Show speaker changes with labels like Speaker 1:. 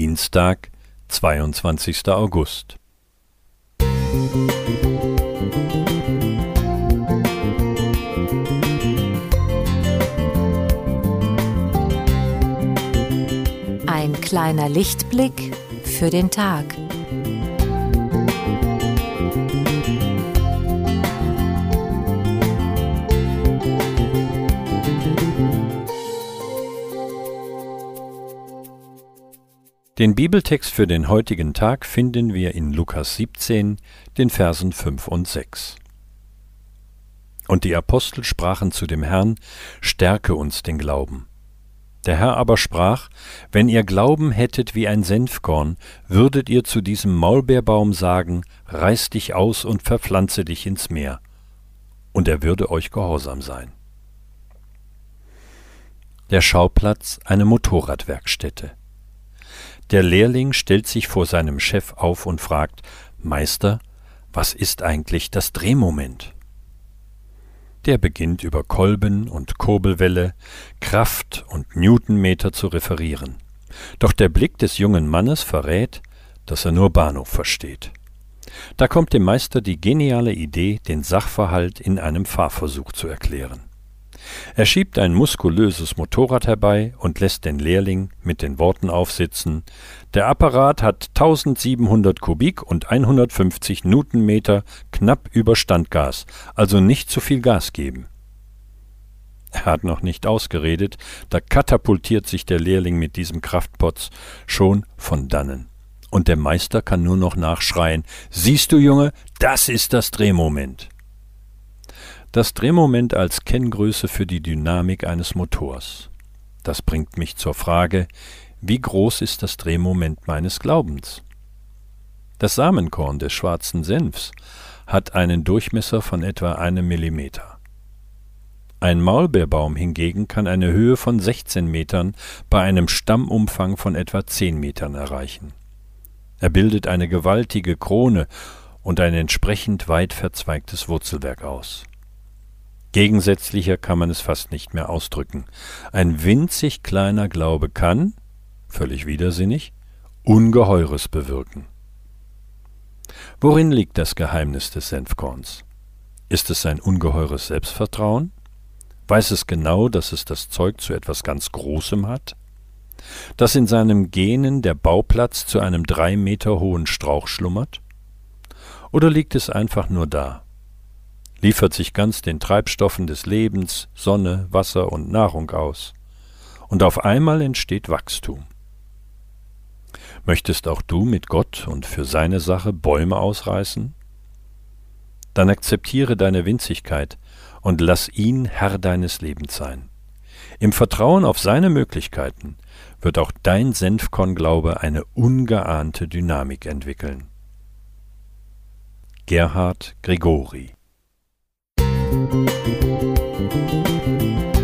Speaker 1: Dienstag, 22. August.
Speaker 2: Ein kleiner Lichtblick für den Tag.
Speaker 1: Den Bibeltext für den heutigen Tag finden wir in Lukas 17, den Versen 5 und 6. Und die Apostel sprachen zu dem Herrn, Stärke uns den Glauben. Der Herr aber sprach, Wenn ihr Glauben hättet wie ein Senfkorn, würdet ihr zu diesem Maulbeerbaum sagen, Reiß dich aus und verpflanze dich ins Meer, und er würde euch gehorsam sein. Der Schauplatz eine Motorradwerkstätte. Der Lehrling stellt sich vor seinem Chef auf und fragt Meister, was ist eigentlich das Drehmoment? Der beginnt über Kolben und Kurbelwelle, Kraft und Newtonmeter zu referieren. Doch der Blick des jungen Mannes verrät, dass er nur Bahnhof versteht. Da kommt dem Meister die geniale Idee, den Sachverhalt in einem Fahrversuch zu erklären. Er schiebt ein muskulöses Motorrad herbei und lässt den Lehrling mit den Worten aufsitzen Der Apparat hat 1700 Kubik und 150 Newtonmeter knapp über Standgas, also nicht zu viel Gas geben. Er hat noch nicht ausgeredet, da katapultiert sich der Lehrling mit diesem Kraftpotz schon von dannen. Und der Meister kann nur noch nachschreien Siehst du, Junge, das ist das Drehmoment. Das Drehmoment als Kenngröße für die Dynamik eines Motors. Das bringt mich zur Frage, wie groß ist das Drehmoment meines Glaubens? Das Samenkorn des schwarzen Senfs hat einen Durchmesser von etwa einem Millimeter. Ein Maulbeerbaum hingegen kann eine Höhe von 16 Metern bei einem Stammumfang von etwa 10 Metern erreichen. Er bildet eine gewaltige Krone und ein entsprechend weit verzweigtes Wurzelwerk aus. Gegensätzlicher kann man es fast nicht mehr ausdrücken. Ein winzig kleiner Glaube kann, völlig widersinnig, Ungeheures bewirken. Worin liegt das Geheimnis des Senfkorns? Ist es sein ungeheures Selbstvertrauen? Weiß es genau, dass es das Zeug zu etwas ganz Großem hat? Dass in seinem Genen der Bauplatz zu einem drei Meter hohen Strauch schlummert? Oder liegt es einfach nur da, liefert sich ganz den Treibstoffen des Lebens, Sonne, Wasser und Nahrung aus. Und auf einmal entsteht Wachstum. Möchtest auch du mit Gott und für seine Sache Bäume ausreißen? Dann akzeptiere deine Winzigkeit und lass ihn Herr deines Lebens sein. Im Vertrauen auf seine Möglichkeiten wird auch dein Senfkornglaube eine ungeahnte Dynamik entwickeln. Gerhard Gregori Thank you.